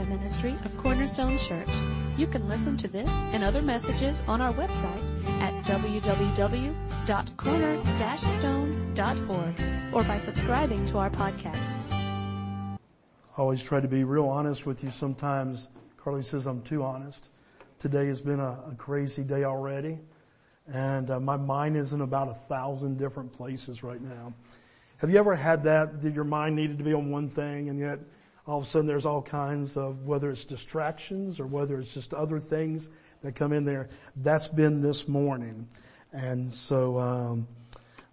media ministry of Cornerstone Church. You can listen to this and other messages on our website at www.corner-stone.org or by subscribing to our podcast. I always try to be real honest with you. Sometimes Carly says I'm too honest. Today has been a, a crazy day already and uh, my mind is in about a thousand different places right now. Have you ever had that, that your mind needed to be on one thing and yet all of a sudden there's all kinds of, whether it's distractions or whether it's just other things that come in there. That's been this morning. And so, um,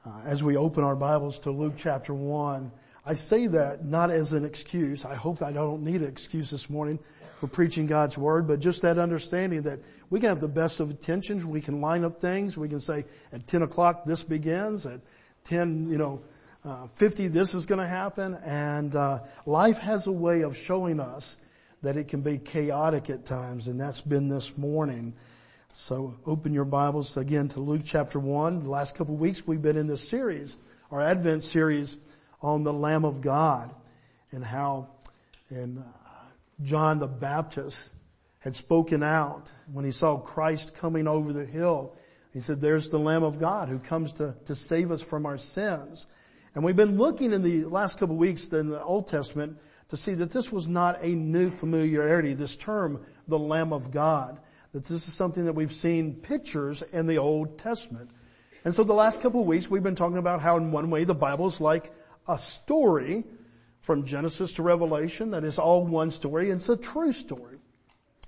uh, as we open our Bibles to Luke chapter one, I say that not as an excuse. I hope I don't need an excuse this morning for preaching God's word, but just that understanding that we can have the best of intentions. We can line up things. We can say at 10 o'clock this begins. At 10, you know, uh, 50 this is going to happen. And uh, life has a way of showing us that it can be chaotic at times, and that's been this morning. So open your Bibles again to Luke chapter 1. The last couple of weeks we've been in this series, our Advent series on the Lamb of God and how in uh, John the Baptist had spoken out when he saw Christ coming over the hill. He said, there's the Lamb of God who comes to, to save us from our sins. And we've been looking in the last couple of weeks in the Old Testament to see that this was not a new familiarity, this term, the Lamb of God. That this is something that we've seen pictures in the Old Testament. And so the last couple of weeks we've been talking about how in one way the Bible is like a story from Genesis to Revelation that is all one story. and It's a true story.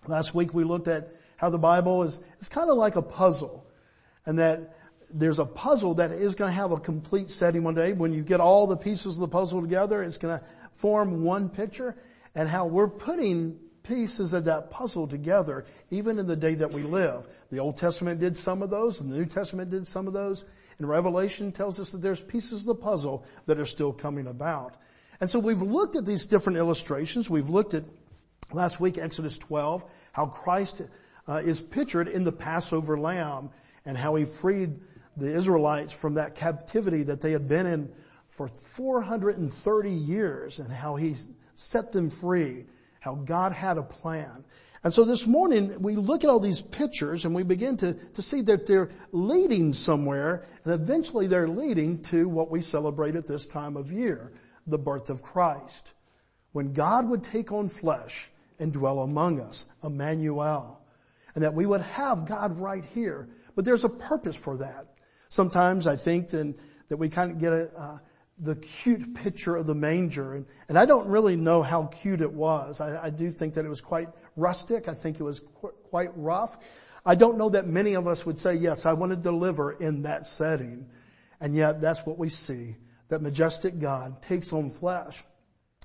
Last week we looked at how the Bible is, is kind of like a puzzle and that there's a puzzle that is going to have a complete setting one day. When you get all the pieces of the puzzle together, it's going to form one picture and how we're putting pieces of that puzzle together even in the day that we live. The Old Testament did some of those and the New Testament did some of those and Revelation tells us that there's pieces of the puzzle that are still coming about. And so we've looked at these different illustrations. We've looked at last week Exodus 12, how Christ uh, is pictured in the Passover lamb and how he freed the Israelites from that captivity that they had been in for 430 years and how he set them free, how God had a plan. And so this morning we look at all these pictures and we begin to, to see that they're leading somewhere and eventually they're leading to what we celebrate at this time of year, the birth of Christ. When God would take on flesh and dwell among us, Emmanuel. And that we would have God right here. But there's a purpose for that. Sometimes I think then that we kind of get a, uh, the cute picture of the manger. And, and I don't really know how cute it was. I, I do think that it was quite rustic. I think it was qu- quite rough. I don't know that many of us would say, yes, I want to deliver in that setting. And yet that's what we see. That majestic God takes on flesh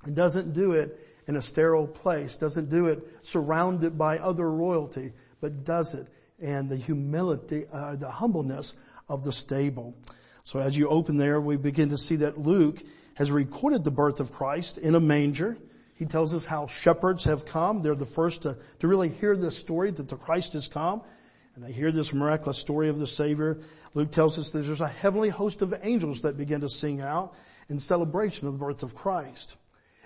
and doesn't do it in a sterile place, doesn't do it surrounded by other royalty, but does it in the humility, uh, the humbleness of the stable. So as you open there, we begin to see that Luke has recorded the birth of Christ in a manger. He tells us how shepherds have come. They're the first to, to really hear this story that the Christ has come. And they hear this miraculous story of the Savior. Luke tells us that there's a heavenly host of angels that begin to sing out in celebration of the birth of Christ.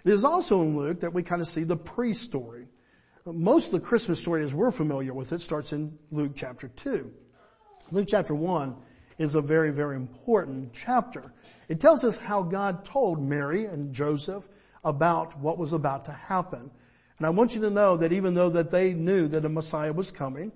It is also in Luke that we kind of see the pre-story. Most of the Christmas story as we're familiar with it starts in Luke chapter 2. Luke chapter 1 is a very, very important chapter. It tells us how God told Mary and Joseph about what was about to happen. And I want you to know that even though that they knew that a Messiah was coming,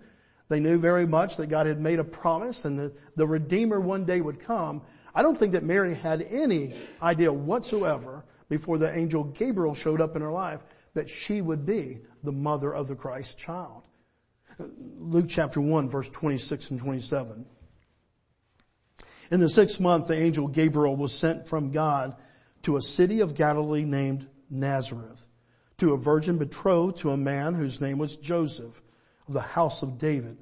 they knew very much that God had made a promise and that the Redeemer one day would come. I don't think that Mary had any idea whatsoever before the angel Gabriel showed up in her life that she would be the mother of the Christ child. Luke chapter 1 verse 26 and 27. In the sixth month, the angel Gabriel was sent from God to a city of Galilee named Nazareth, to a virgin betrothed to a man whose name was Joseph of the house of David,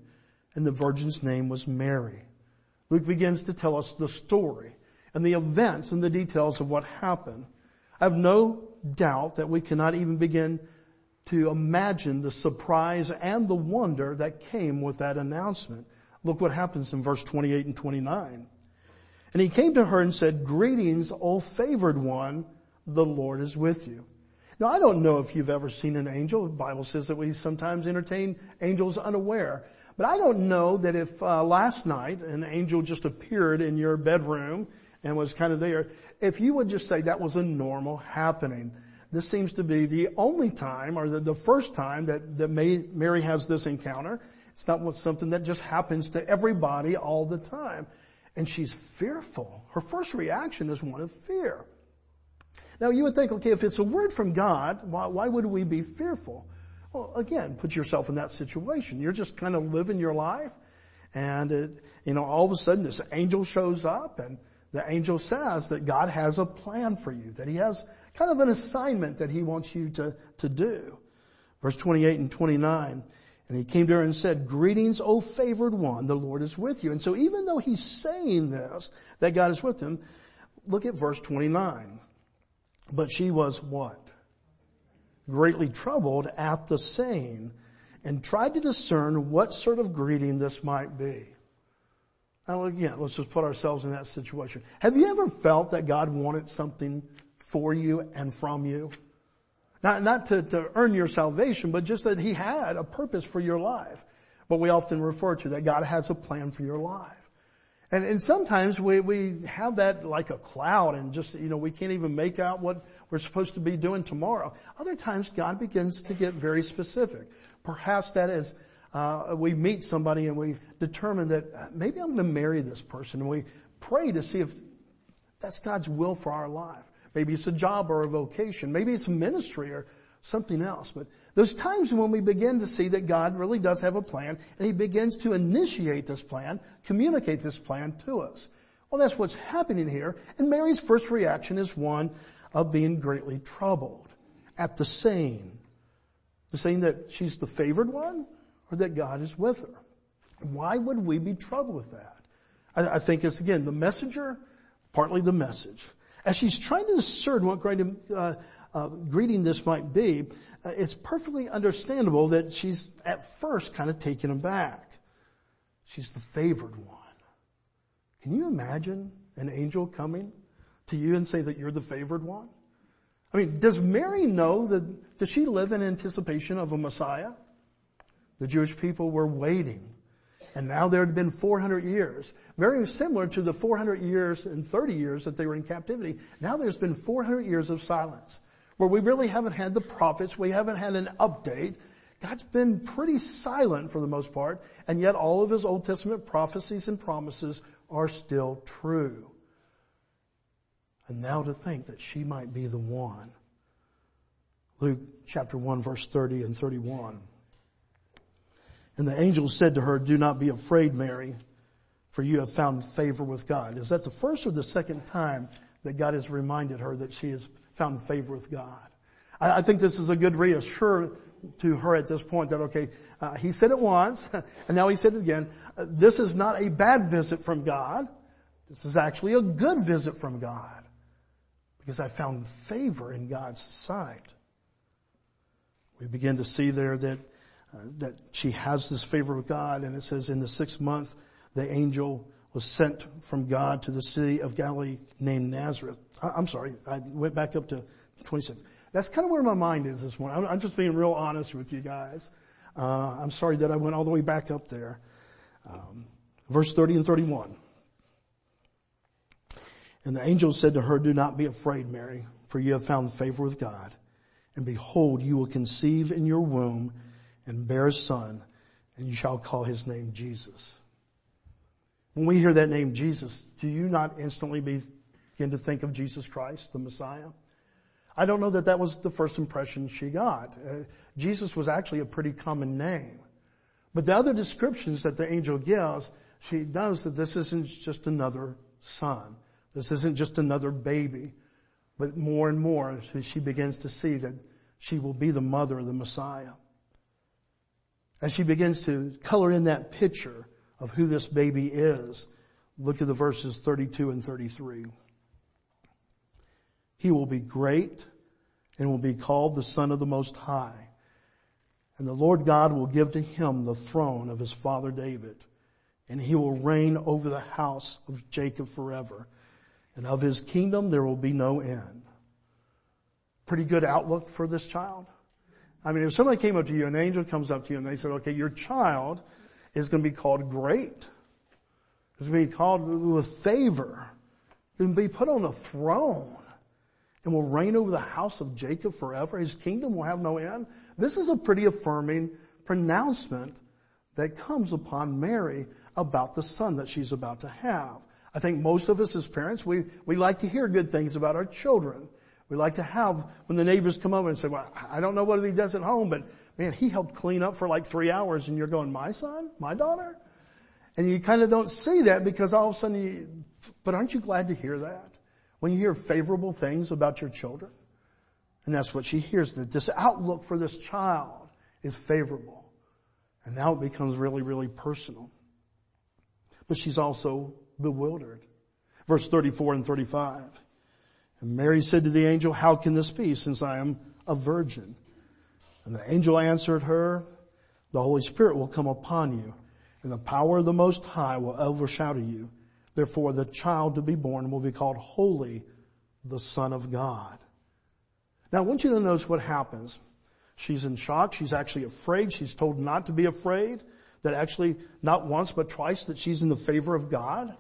and the virgin's name was Mary. Luke begins to tell us the story and the events and the details of what happened. I have no doubt that we cannot even begin to imagine the surprise and the wonder that came with that announcement. Look what happens in verse 28 and 29. And he came to her and said, greetings, O favored one, the Lord is with you. Now I don't know if you've ever seen an angel. The Bible says that we sometimes entertain angels unaware. But I don't know that if uh, last night an angel just appeared in your bedroom and was kind of there, if you would just say that was a normal happening. This seems to be the only time or the, the first time that, that May, Mary has this encounter. It's not something that just happens to everybody all the time. And she's fearful. Her first reaction is one of fear. Now you would think, okay, if it's a word from God, why, why would we be fearful? Well, again, put yourself in that situation. You're just kind of living your life and it, you know, all of a sudden this angel shows up and the angel says that God has a plan for you, that he has kind of an assignment that he wants you to, to do. Verse 28 and 29. And he came to her and said, greetings, O favored one, the Lord is with you. And so even though he's saying this, that God is with him, look at verse 29. But she was what? Greatly troubled at the saying and tried to discern what sort of greeting this might be. Now again, let's just put ourselves in that situation. Have you ever felt that God wanted something for you and from you? Not, not to, to earn your salvation, but just that He had a purpose for your life. But we often refer to that God has a plan for your life. And, and sometimes we, we have that like a cloud and just, you know, we can't even make out what we're supposed to be doing tomorrow. Other times God begins to get very specific. Perhaps that is, uh, we meet somebody and we determine that uh, maybe I'm going to marry this person and we pray to see if that's God's will for our life. Maybe it's a job or a vocation. Maybe it's ministry or something else. But there's times when we begin to see that God really does have a plan and He begins to initiate this plan, communicate this plan to us. Well, that's what's happening here. And Mary's first reaction is one of being greatly troubled at the saying. The saying that she's the favored one or that God is with her. Why would we be troubled with that? I think it's again the messenger, partly the message. As she's trying to discern what great, uh, uh, greeting this might be, uh, it's perfectly understandable that she's at first kind of taken aback. She's the favored one. Can you imagine an angel coming to you and say that you're the favored one? I mean, does Mary know that, does she live in anticipation of a Messiah? The Jewish people were waiting and now there had been 400 years, very similar to the 400 years and 30 years that they were in captivity. Now there's been 400 years of silence where we really haven't had the prophets. We haven't had an update. God's been pretty silent for the most part, and yet all of his Old Testament prophecies and promises are still true. And now to think that she might be the one. Luke chapter 1 verse 30 and 31. And the angel said to her, do not be afraid, Mary, for you have found favor with God. Is that the first or the second time that God has reminded her that she has found favor with God? I, I think this is a good reassure to her at this point that okay, uh, he said it once, and now he said it again. Uh, this is not a bad visit from God. This is actually a good visit from God. Because I found favor in God's sight. We begin to see there that uh, that she has this favor of God. And it says in the sixth month, the angel was sent from God to the city of Galilee named Nazareth. I, am sorry, I went back up to 26. That's kind of where my mind is this morning. I'm, I'm just being real honest with you guys. Uh, I'm sorry that I went all the way back up there. Um, verse 30 and 31. And the angel said to her, do not be afraid, Mary, for you have found favor with God. And behold, you will conceive in your womb and bear a son, and you shall call his name Jesus. When we hear that name Jesus, do you not instantly begin to think of Jesus Christ, the Messiah? I don't know that that was the first impression she got. Uh, Jesus was actually a pretty common name. But the other descriptions that the angel gives, she knows that this isn't just another son. This isn't just another baby. But more and more, she begins to see that she will be the mother of the Messiah as she begins to color in that picture of who this baby is, look at the verses 32 and 33. He will be great and will be called the son of the most high. And the Lord God will give to him the throne of his father David and he will reign over the house of Jacob forever and of his kingdom there will be no end. pretty good outlook for this child? I mean, if somebody came up to you, an angel comes up to you and they said, okay, your child is going to be called great. It's going to be called with favor. To be put on a throne and will reign over the house of Jacob forever. His kingdom will have no end. This is a pretty affirming pronouncement that comes upon Mary about the son that she's about to have. I think most of us as parents, we, we like to hear good things about our children. We like to have, when the neighbors come over and say, well, I don't know what he does at home, but man, he helped clean up for like three hours and you're going, my son? My daughter? And you kind of don't see that because all of a sudden you, but aren't you glad to hear that? When you hear favorable things about your children? And that's what she hears, that this outlook for this child is favorable. And now it becomes really, really personal. But she's also bewildered. Verse 34 and 35. And Mary said to the angel, how can this be since I am a virgin? And the angel answered her, the Holy Spirit will come upon you and the power of the Most High will overshadow you. Therefore the child to be born will be called Holy, the Son of God. Now I want you to notice what happens. She's in shock. She's actually afraid. She's told not to be afraid. That actually not once but twice that she's in the favor of God.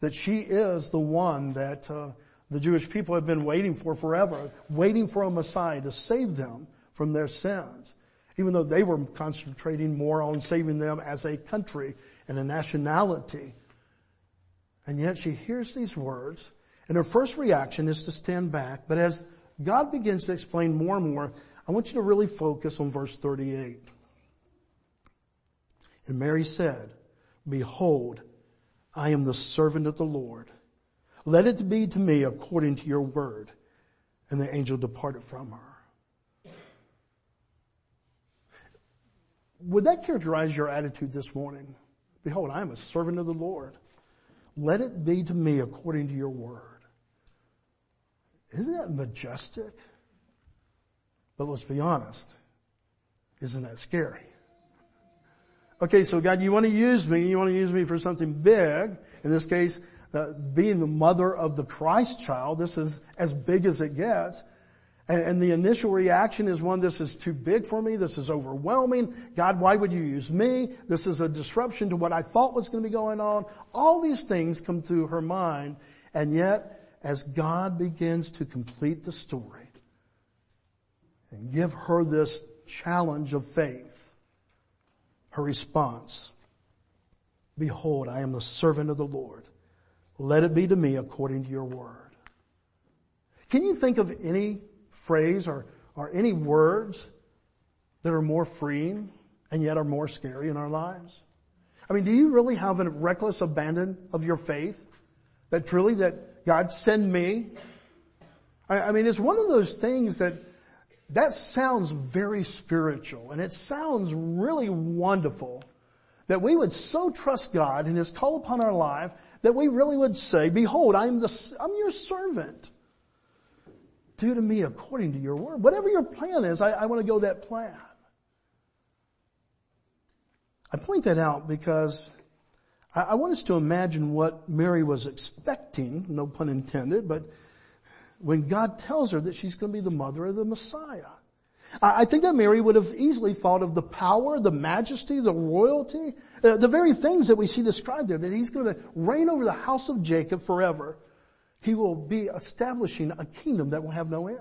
That she is the one that uh, the Jewish people have been waiting for forever, waiting for a Messiah to save them from their sins. Even though they were concentrating more on saving them as a country and a nationality. And yet she hears these words and her first reaction is to stand back. But as God begins to explain more and more, I want you to really focus on verse 38. And Mary said, behold, I am the servant of the Lord. Let it be to me according to your word. And the angel departed from her. Would that characterize your attitude this morning? Behold, I am a servant of the Lord. Let it be to me according to your word. Isn't that majestic? But let's be honest. Isn't that scary? Okay, so God, you want to use me, you want to use me for something big. In this case, uh, being the mother of the Christ child, this is as big as it gets. And, and the initial reaction is one, this is too big for me, this is overwhelming. God, why would you use me? This is a disruption to what I thought was going to be going on. All these things come through her mind. And yet, as God begins to complete the story and give her this challenge of faith, her response, behold, I am the servant of the Lord. Let it be to me according to your word. Can you think of any phrase or, or any words that are more freeing and yet are more scary in our lives? I mean, do you really have a reckless abandon of your faith? That truly that God send me? I, I mean, it's one of those things that that sounds very spiritual and it sounds really wonderful that we would so trust God and His call upon our life that we really would say, behold, I'm the, I'm your servant. Do to me according to your word. Whatever your plan is, I, I want to go that plan. I point that out because I, I want us to imagine what Mary was expecting, no pun intended, but when God tells her that she's going to be the mother of the Messiah. I think that Mary would have easily thought of the power, the majesty, the royalty, uh, the very things that we see described there, that he's going to reign over the house of Jacob forever. He will be establishing a kingdom that will have no end.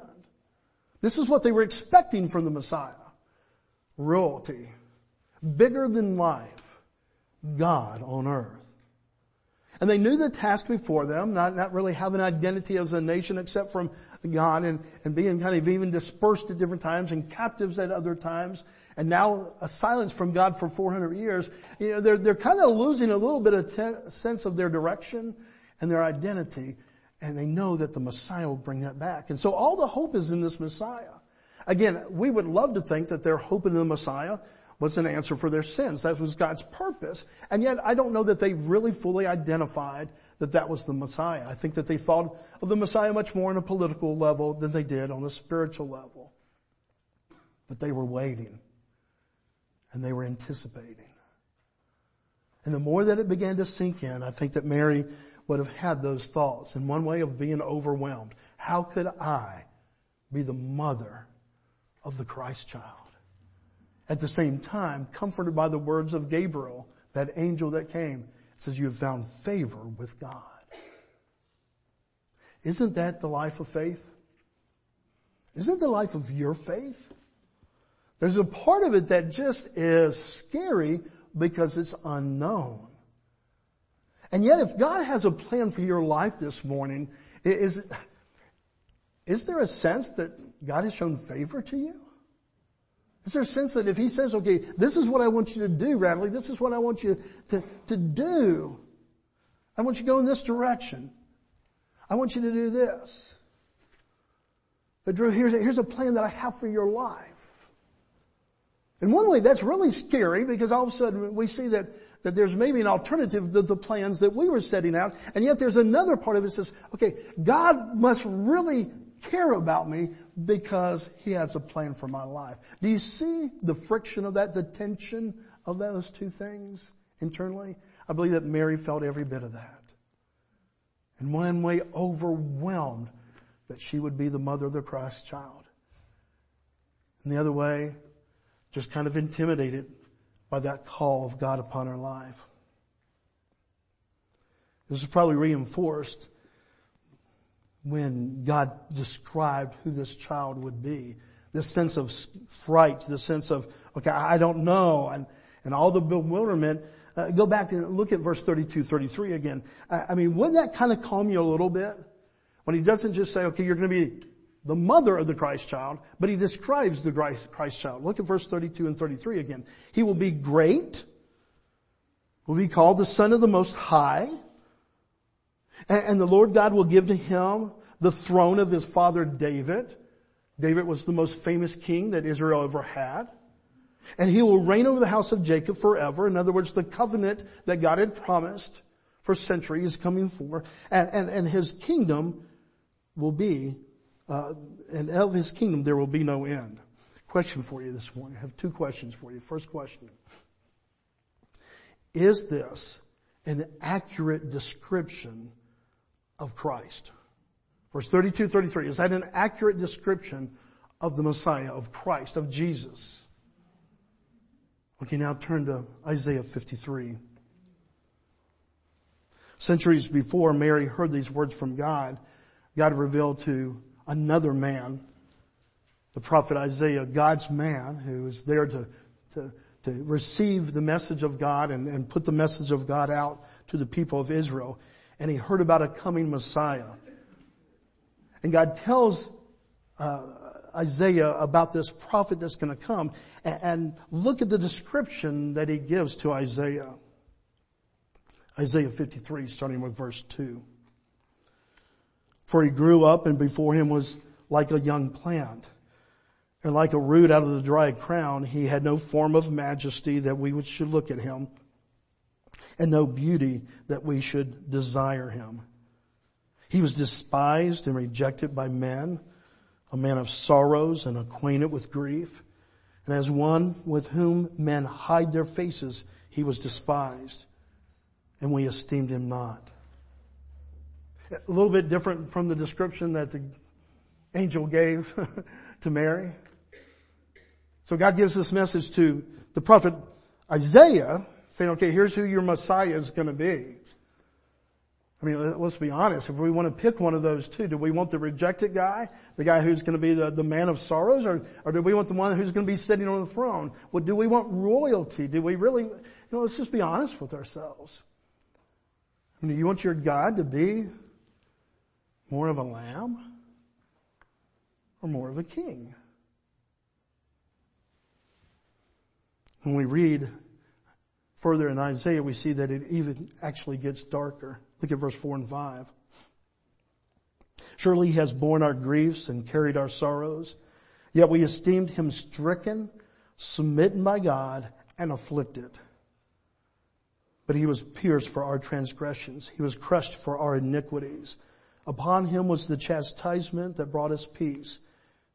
This is what they were expecting from the Messiah. Royalty. Bigger than life. God on earth. And they knew the task before them, not, not really having identity as a nation except from God and, and being kind of even dispersed at different times and captives at other times and now a silence from God for 400 years. You know, they're, they're kind of losing a little bit of sense of their direction and their identity and they know that the Messiah will bring that back. And so all the hope is in this Messiah. Again, we would love to think that their hope in the Messiah was an answer for their sins. That was God's purpose. And yet I don't know that they really fully identified that that was the Messiah. I think that they thought of the Messiah much more on a political level than they did on a spiritual level. But they were waiting and they were anticipating. And the more that it began to sink in, I think that Mary would have had those thoughts in one way of being overwhelmed. How could I be the mother of the Christ child. At the same time, comforted by the words of Gabriel, that angel that came, says you have found favor with God. Isn't that the life of faith? Isn't the life of your faith? There's a part of it that just is scary because it's unknown. And yet if God has a plan for your life this morning, is, is there a sense that God has shown favor to you? Is there a sense that if He says, okay, this is what I want you to do, Radley, this is what I want you to, to do. I want you to go in this direction. I want you to do this. But Drew, here's, here's a plan that I have for your life. In one way, that's really scary because all of a sudden we see that, that there's maybe an alternative to the plans that we were setting out. And yet there's another part of it that says, okay, God must really care about me because He has a plan for my life. Do you see the friction of that, the tension of those two things internally? I believe that Mary felt every bit of that. In one way, overwhelmed that she would be the mother of the Christ child. In the other way, just kind of intimidated by that call of God upon her life. This is probably reinforced when God described who this child would be. This sense of fright, this sense of, okay, I don't know, and, and all the bewilderment. Uh, go back and look at verse 32, 33 again. I, I mean, wouldn't that kind of calm you a little bit? When he doesn't just say, okay, you're going to be the mother of the Christ child, but he describes the Christ child. Look at verse 32 and 33 again. He will be great, will be called the son of the most high, and the Lord God will give to him the throne of his father David. David was the most famous king that Israel ever had. And he will reign over the house of Jacob forever. In other words, the covenant that God had promised for centuries is coming forth. And, and, and his kingdom will be, uh, and of his kingdom there will be no end. Question for you this morning. I have two questions for you. First question. Is this an accurate description of Christ. Verse 32, 33. Is that an accurate description of the Messiah, of Christ, of Jesus? Okay, now turn to Isaiah 53. Centuries before Mary heard these words from God, God revealed to another man, the prophet Isaiah, God's man, who was there to, to, to receive the message of God and, and put the message of God out to the people of Israel and he heard about a coming Messiah. And God tells uh, Isaiah about this prophet that's going to come, and, and look at the description that he gives to Isaiah. Isaiah 53, starting with verse 2. For he grew up and before him was like a young plant. And like a root out of the dry ground, he had no form of majesty that we should look at him and no beauty that we should desire him. He was despised and rejected by men, a man of sorrows and acquainted with grief. And as one with whom men hide their faces, he was despised and we esteemed him not. A little bit different from the description that the angel gave to Mary. So God gives this message to the prophet Isaiah saying, okay, here's who your Messiah is going to be. I mean, let's be honest. If we want to pick one of those two, do we want the rejected guy, the guy who's going to be the, the man of sorrows, or, or do we want the one who's going to be sitting on the throne? Well, do we want royalty? Do we really, you know, let's just be honest with ourselves. I mean, do you want your God to be more of a lamb or more of a king? When we read Further in Isaiah, we see that it even actually gets darker. Look at verse 4 and 5. Surely he has borne our griefs and carried our sorrows, yet we esteemed him stricken, smitten by God, and afflicted. But he was pierced for our transgressions. He was crushed for our iniquities. Upon him was the chastisement that brought us peace,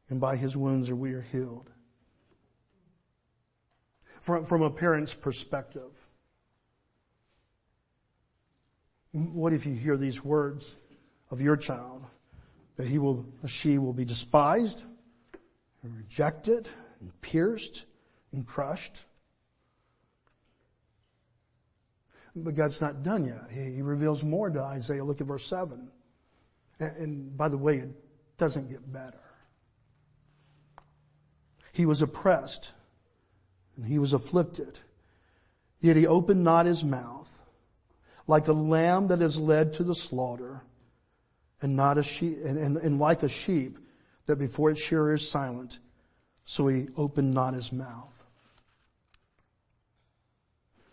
and by his wounds are we are healed from, from a parent's perspective. What if you hear these words of your child? that he will, she will be despised and rejected and pierced and crushed. But God's not done yet. He, he reveals more to Isaiah. Look at verse 7. And, and by the way, it doesn't get better. He was oppressed and he was afflicted. Yet he opened not his mouth like a lamb that is led to the slaughter and not a sheep, and, and, and like a sheep that before its shearer is silent. So he opened not his mouth.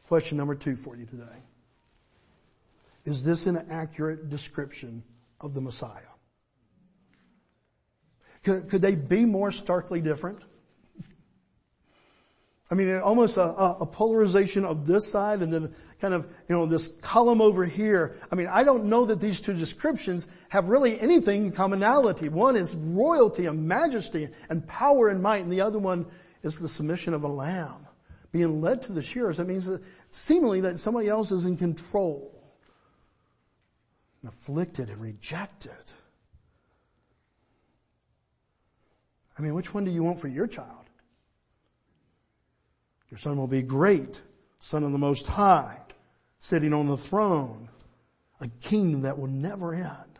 Question number two for you today. Is this an accurate description of the Messiah? Could, could they be more starkly different? I mean, almost a, a, polarization of this side and then kind of, you know, this column over here. I mean, I don't know that these two descriptions have really anything in commonality. One is royalty and majesty and power and might, and the other one is the submission of a lamb being led to the shearers, that means that seemingly that somebody else is in control. And afflicted and rejected. I mean, which one do you want for your child? Your son will be great, son of the most high, sitting on the throne, a kingdom that will never end.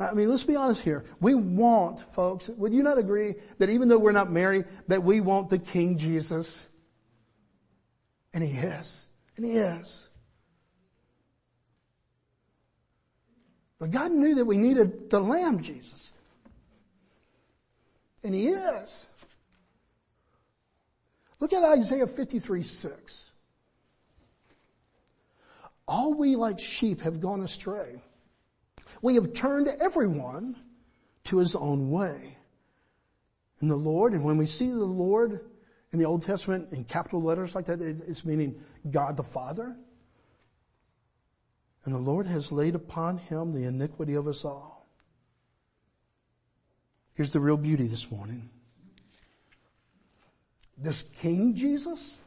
I mean, let's be honest here. We want, folks, would you not agree that even though we're not married, that we want the King Jesus? And he is. And he is. But God knew that we needed the Lamb Jesus. And he is. Look at Isaiah 53, 6. All we like sheep have gone astray. We have turned everyone to his own way. And the Lord, and when we see the Lord in the Old Testament in capital letters like that, it's meaning God the Father. And the Lord has laid upon him the iniquity of us all. Here's the real beauty this morning. This King Jesus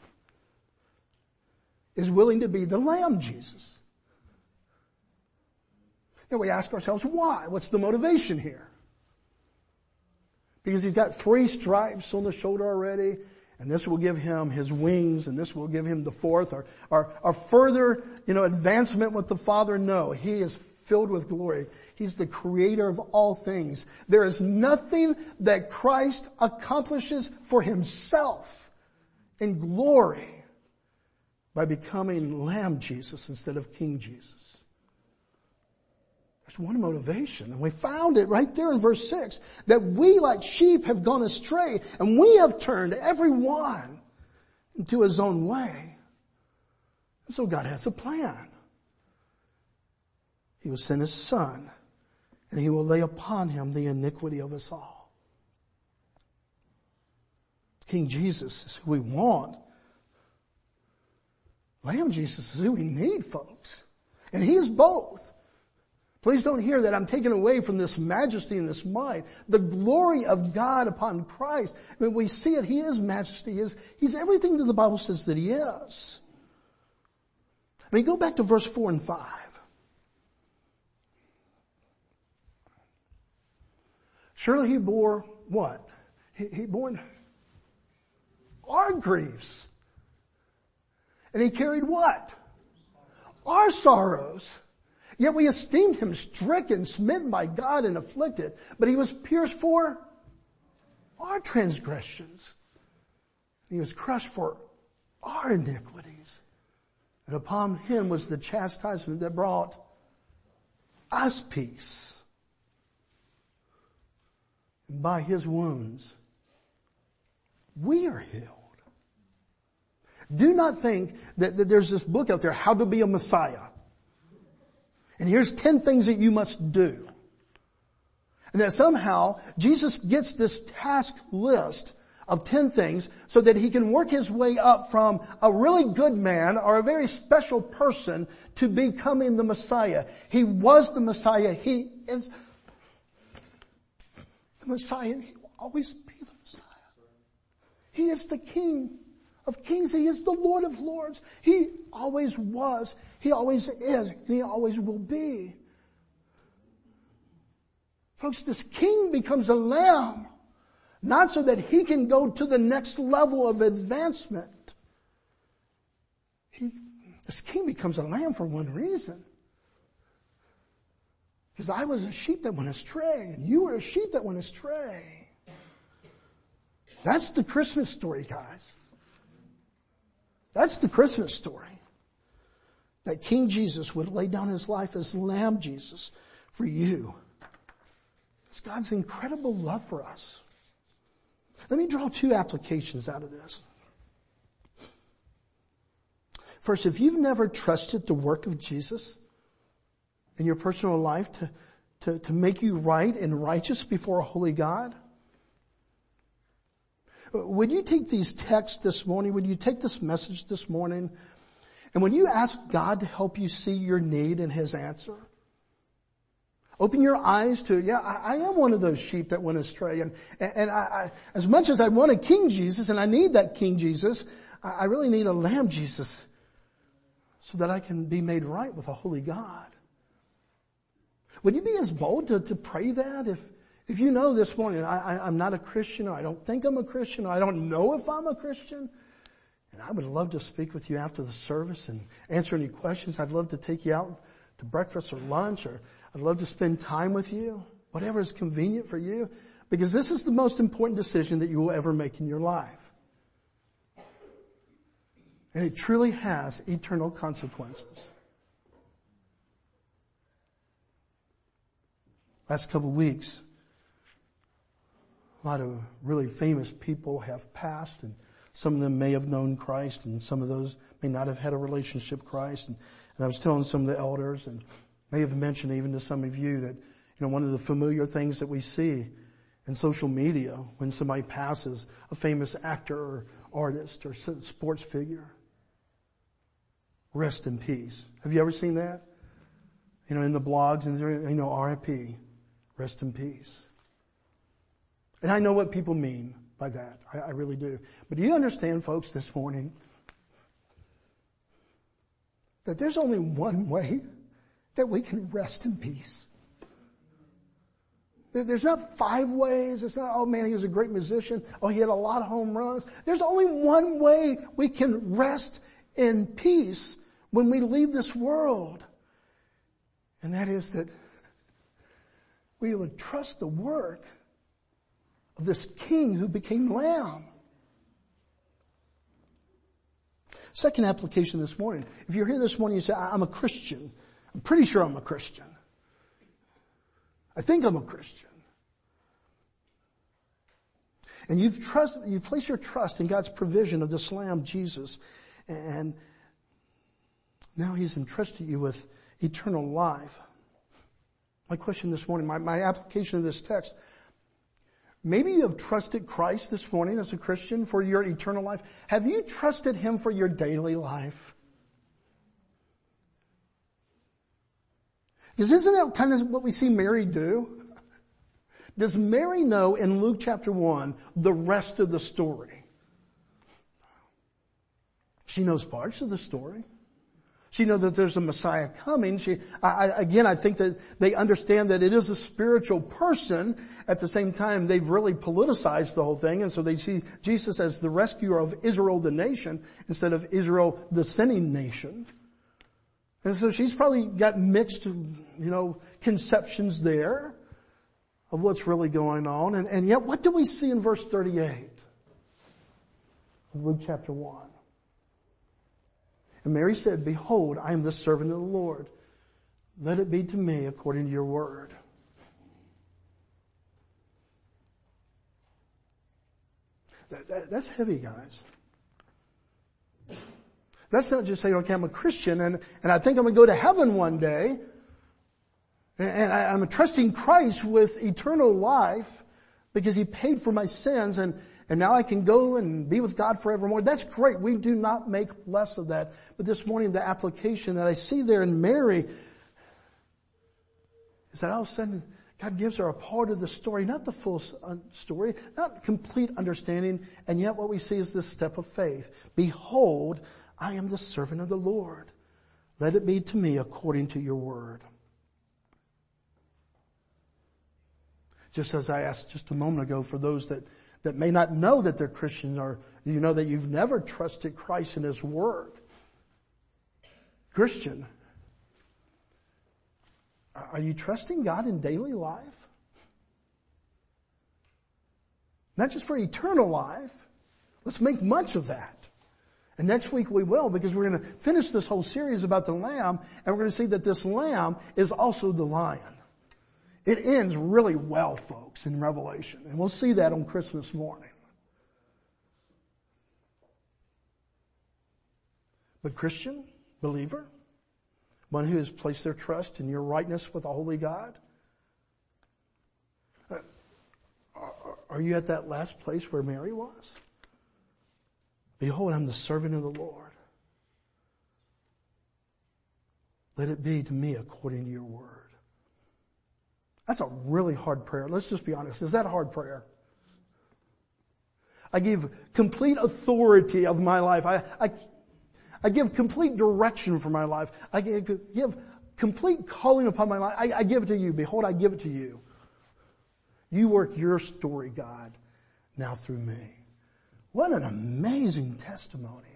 is willing to be the Lamb Jesus. And we ask ourselves, why? What's the motivation here? Because he's got three stripes on the shoulder already, and this will give him his wings, and this will give him the fourth, or, or, or further, you know, advancement with the Father. No, he is filled with glory. He's the creator of all things. There is nothing that Christ accomplishes for himself in glory by becoming Lamb Jesus instead of King Jesus. There's one motivation, and we found it right there in verse 6, that we like sheep have gone astray, and we have turned every one into his own way. And so God has a plan. He will send his son, and he will lay upon him the iniquity of us all. King Jesus is who we want. Lamb Jesus is who we need, folks. And he is both. Please don't hear that I'm taken away from this majesty and this might. The glory of God upon Christ. When we see it, He is majesty. He is, he's everything that the Bible says that He is. I mean, go back to verse 4 and 5. Surely He bore what? He, he bore our griefs. And He carried what? Our sorrows. Yet we esteemed him stricken, smitten by God and afflicted, but he was pierced for our transgressions. He was crushed for our iniquities. And upon him was the chastisement that brought us peace. And by his wounds, we are healed. Do not think that, that there's this book out there, How to Be a Messiah. And here's 10 things that you must do. And that somehow Jesus gets this task list of 10 things so that he can work his way up from a really good man or a very special person to becoming the Messiah. He was the Messiah. He is the Messiah and he will always be the Messiah. He is the King of kings. He is the Lord of lords. He always was. He always is. And he always will be. Folks, this king becomes a lamb, not so that he can go to the next level of advancement. He, this king becomes a lamb for one reason. Because I was a sheep that went astray, and you were a sheep that went astray. That's the Christmas story, guys. That's the Christmas story. That King Jesus would lay down his life as Lamb Jesus for you. It's God's incredible love for us. Let me draw two applications out of this. First, if you've never trusted the work of Jesus, in your personal life to, to, to make you right and righteous before a holy God? Would you take these texts this morning? Would you take this message this morning? And when you ask God to help you see your need and His answer, open your eyes to, yeah, I, I am one of those sheep that went astray. And, and I, I, as much as I want a King Jesus and I need that King Jesus, I, I really need a Lamb Jesus so that I can be made right with a holy God. Would you be as bold to, to pray that if, if you know this morning, I, I, am not a Christian or I don't think I'm a Christian or I don't know if I'm a Christian? And I would love to speak with you after the service and answer any questions. I'd love to take you out to breakfast or lunch or I'd love to spend time with you, whatever is convenient for you, because this is the most important decision that you will ever make in your life. And it truly has eternal consequences. Last couple of weeks, a lot of really famous people have passed and some of them may have known Christ and some of those may not have had a relationship with Christ. And, and I was telling some of the elders and may have mentioned even to some of you that, you know, one of the familiar things that we see in social media when somebody passes, a famous actor or artist or sports figure. Rest in peace. Have you ever seen that? You know, in the blogs and, you know, RIP. Rest in peace. And I know what people mean by that. I, I really do. But do you understand, folks, this morning, that there's only one way that we can rest in peace? There's not five ways. It's not, oh man, he was a great musician. Oh, he had a lot of home runs. There's only one way we can rest in peace when we leave this world. And that is that we would trust the work of this king who became lamb. Second application this morning. If you're here this morning, you say, I'm a Christian. I'm pretty sure I'm a Christian. I think I'm a Christian. And you've trust, you place your trust in God's provision of this lamb, Jesus, and now he's entrusted you with eternal life. My question this morning, my, my application of this text, maybe you have trusted Christ this morning as a Christian for your eternal life. Have you trusted Him for your daily life? Because isn't that kind of what we see Mary do? Does Mary know in Luke chapter 1 the rest of the story? She knows parts of the story. She knows that there's a Messiah coming. She, I, again, I think that they understand that it is a spiritual person. At the same time, they've really politicized the whole thing, and so they see Jesus as the rescuer of Israel, the nation, instead of Israel, the sinning nation. And so she's probably got mixed, you know, conceptions there of what's really going on. And, and yet, what do we see in verse 38 of Luke chapter 1? And Mary said, behold, I am the servant of the Lord. Let it be to me according to your word. That, that, that's heavy, guys. That's not just saying, okay, I'm a Christian and, and I think I'm going to go to heaven one day. And, and I, I'm trusting Christ with eternal life because he paid for my sins and, and now I can go and be with God forevermore. That's great. We do not make less of that. But this morning, the application that I see there in Mary is that all of a sudden, God gives her a part of the story, not the full uh, story, not complete understanding, and yet what we see is this step of faith. Behold, I am the servant of the Lord. Let it be to me according to your word. Just as I asked just a moment ago for those that, that may not know that they're Christians or you know that you've never trusted Christ in His Word. Christian, are you trusting God in daily life? Not just for eternal life. Let's make much of that. And next week we will because we're going to finish this whole series about the lamb and we're going to see that this lamb is also the lion. It ends really well, folks, in Revelation. And we'll see that on Christmas morning. But Christian, believer, one who has placed their trust in your rightness with a holy God, uh, are you at that last place where Mary was? Behold, I'm the servant of the Lord. Let it be to me according to your word. That's a really hard prayer. Let's just be honest. Is that a hard prayer? I give complete authority of my life. I, I, I give complete direction for my life. I give, complete calling upon my life. I, I give it to you. Behold, I give it to you. You work your story, God, now through me. What an amazing testimony.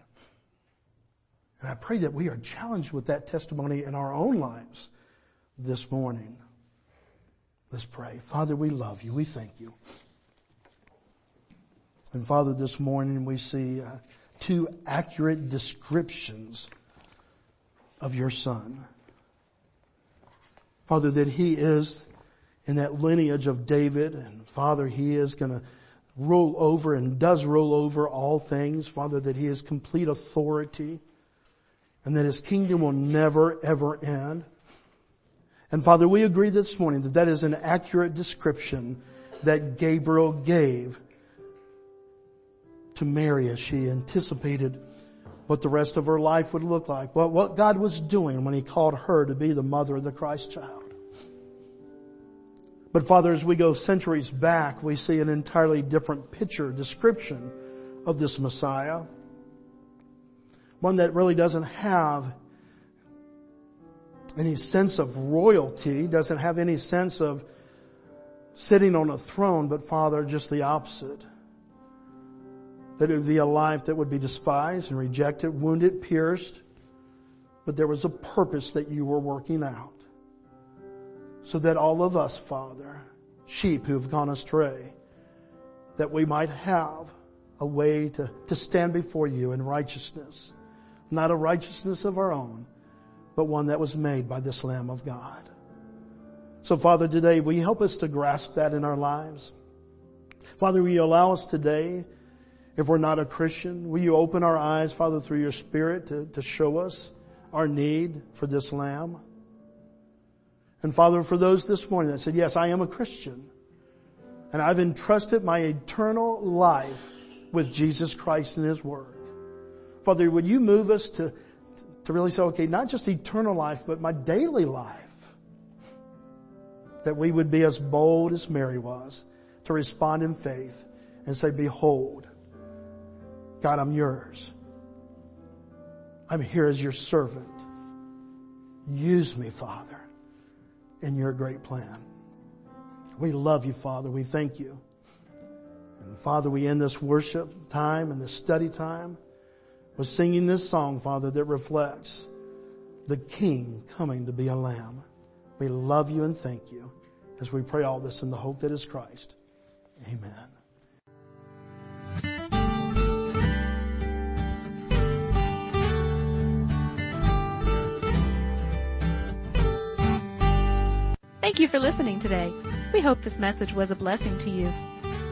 And I pray that we are challenged with that testimony in our own lives this morning. Let's pray. Father, we love you. We thank you. And Father, this morning we see uh, two accurate descriptions of your son. Father, that he is in that lineage of David and Father, he is going to rule over and does rule over all things. Father, that he has complete authority and that his kingdom will never ever end. And Father, we agree this morning that that is an accurate description that Gabriel gave to Mary as she anticipated what the rest of her life would look like, what, what God was doing when He called her to be the mother of the Christ child. But Father, as we go centuries back, we see an entirely different picture, description of this Messiah. One that really doesn't have any sense of royalty, doesn't have any sense of sitting on a throne, but Father, just the opposite. That it would be a life that would be despised and rejected, wounded, pierced, but there was a purpose that you were working out. So that all of us, Father, sheep who have gone astray, that we might have a way to, to stand before you in righteousness. Not a righteousness of our own, but one that was made by this Lamb of God. So Father, today, will you help us to grasp that in our lives? Father, will you allow us today, if we're not a Christian, will you open our eyes, Father, through your Spirit to, to show us our need for this Lamb? And Father, for those this morning that said, yes, I am a Christian, and I've entrusted my eternal life with Jesus Christ and His Word. Father, would you move us to, to really say, okay, not just eternal life, but my daily life. That we would be as bold as Mary was to respond in faith and say, behold, God, I'm yours. I'm here as your servant. Use me, Father, in your great plan. We love you, Father. We thank you. And Father, we end this worship time and this study time was singing this song, Father, that reflects the King coming to be a lamb. We love you and thank you as we pray all this in the hope that is Christ. Amen. Thank you for listening today. We hope this message was a blessing to you.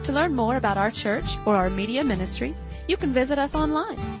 To learn more about our church or our media ministry, you can visit us online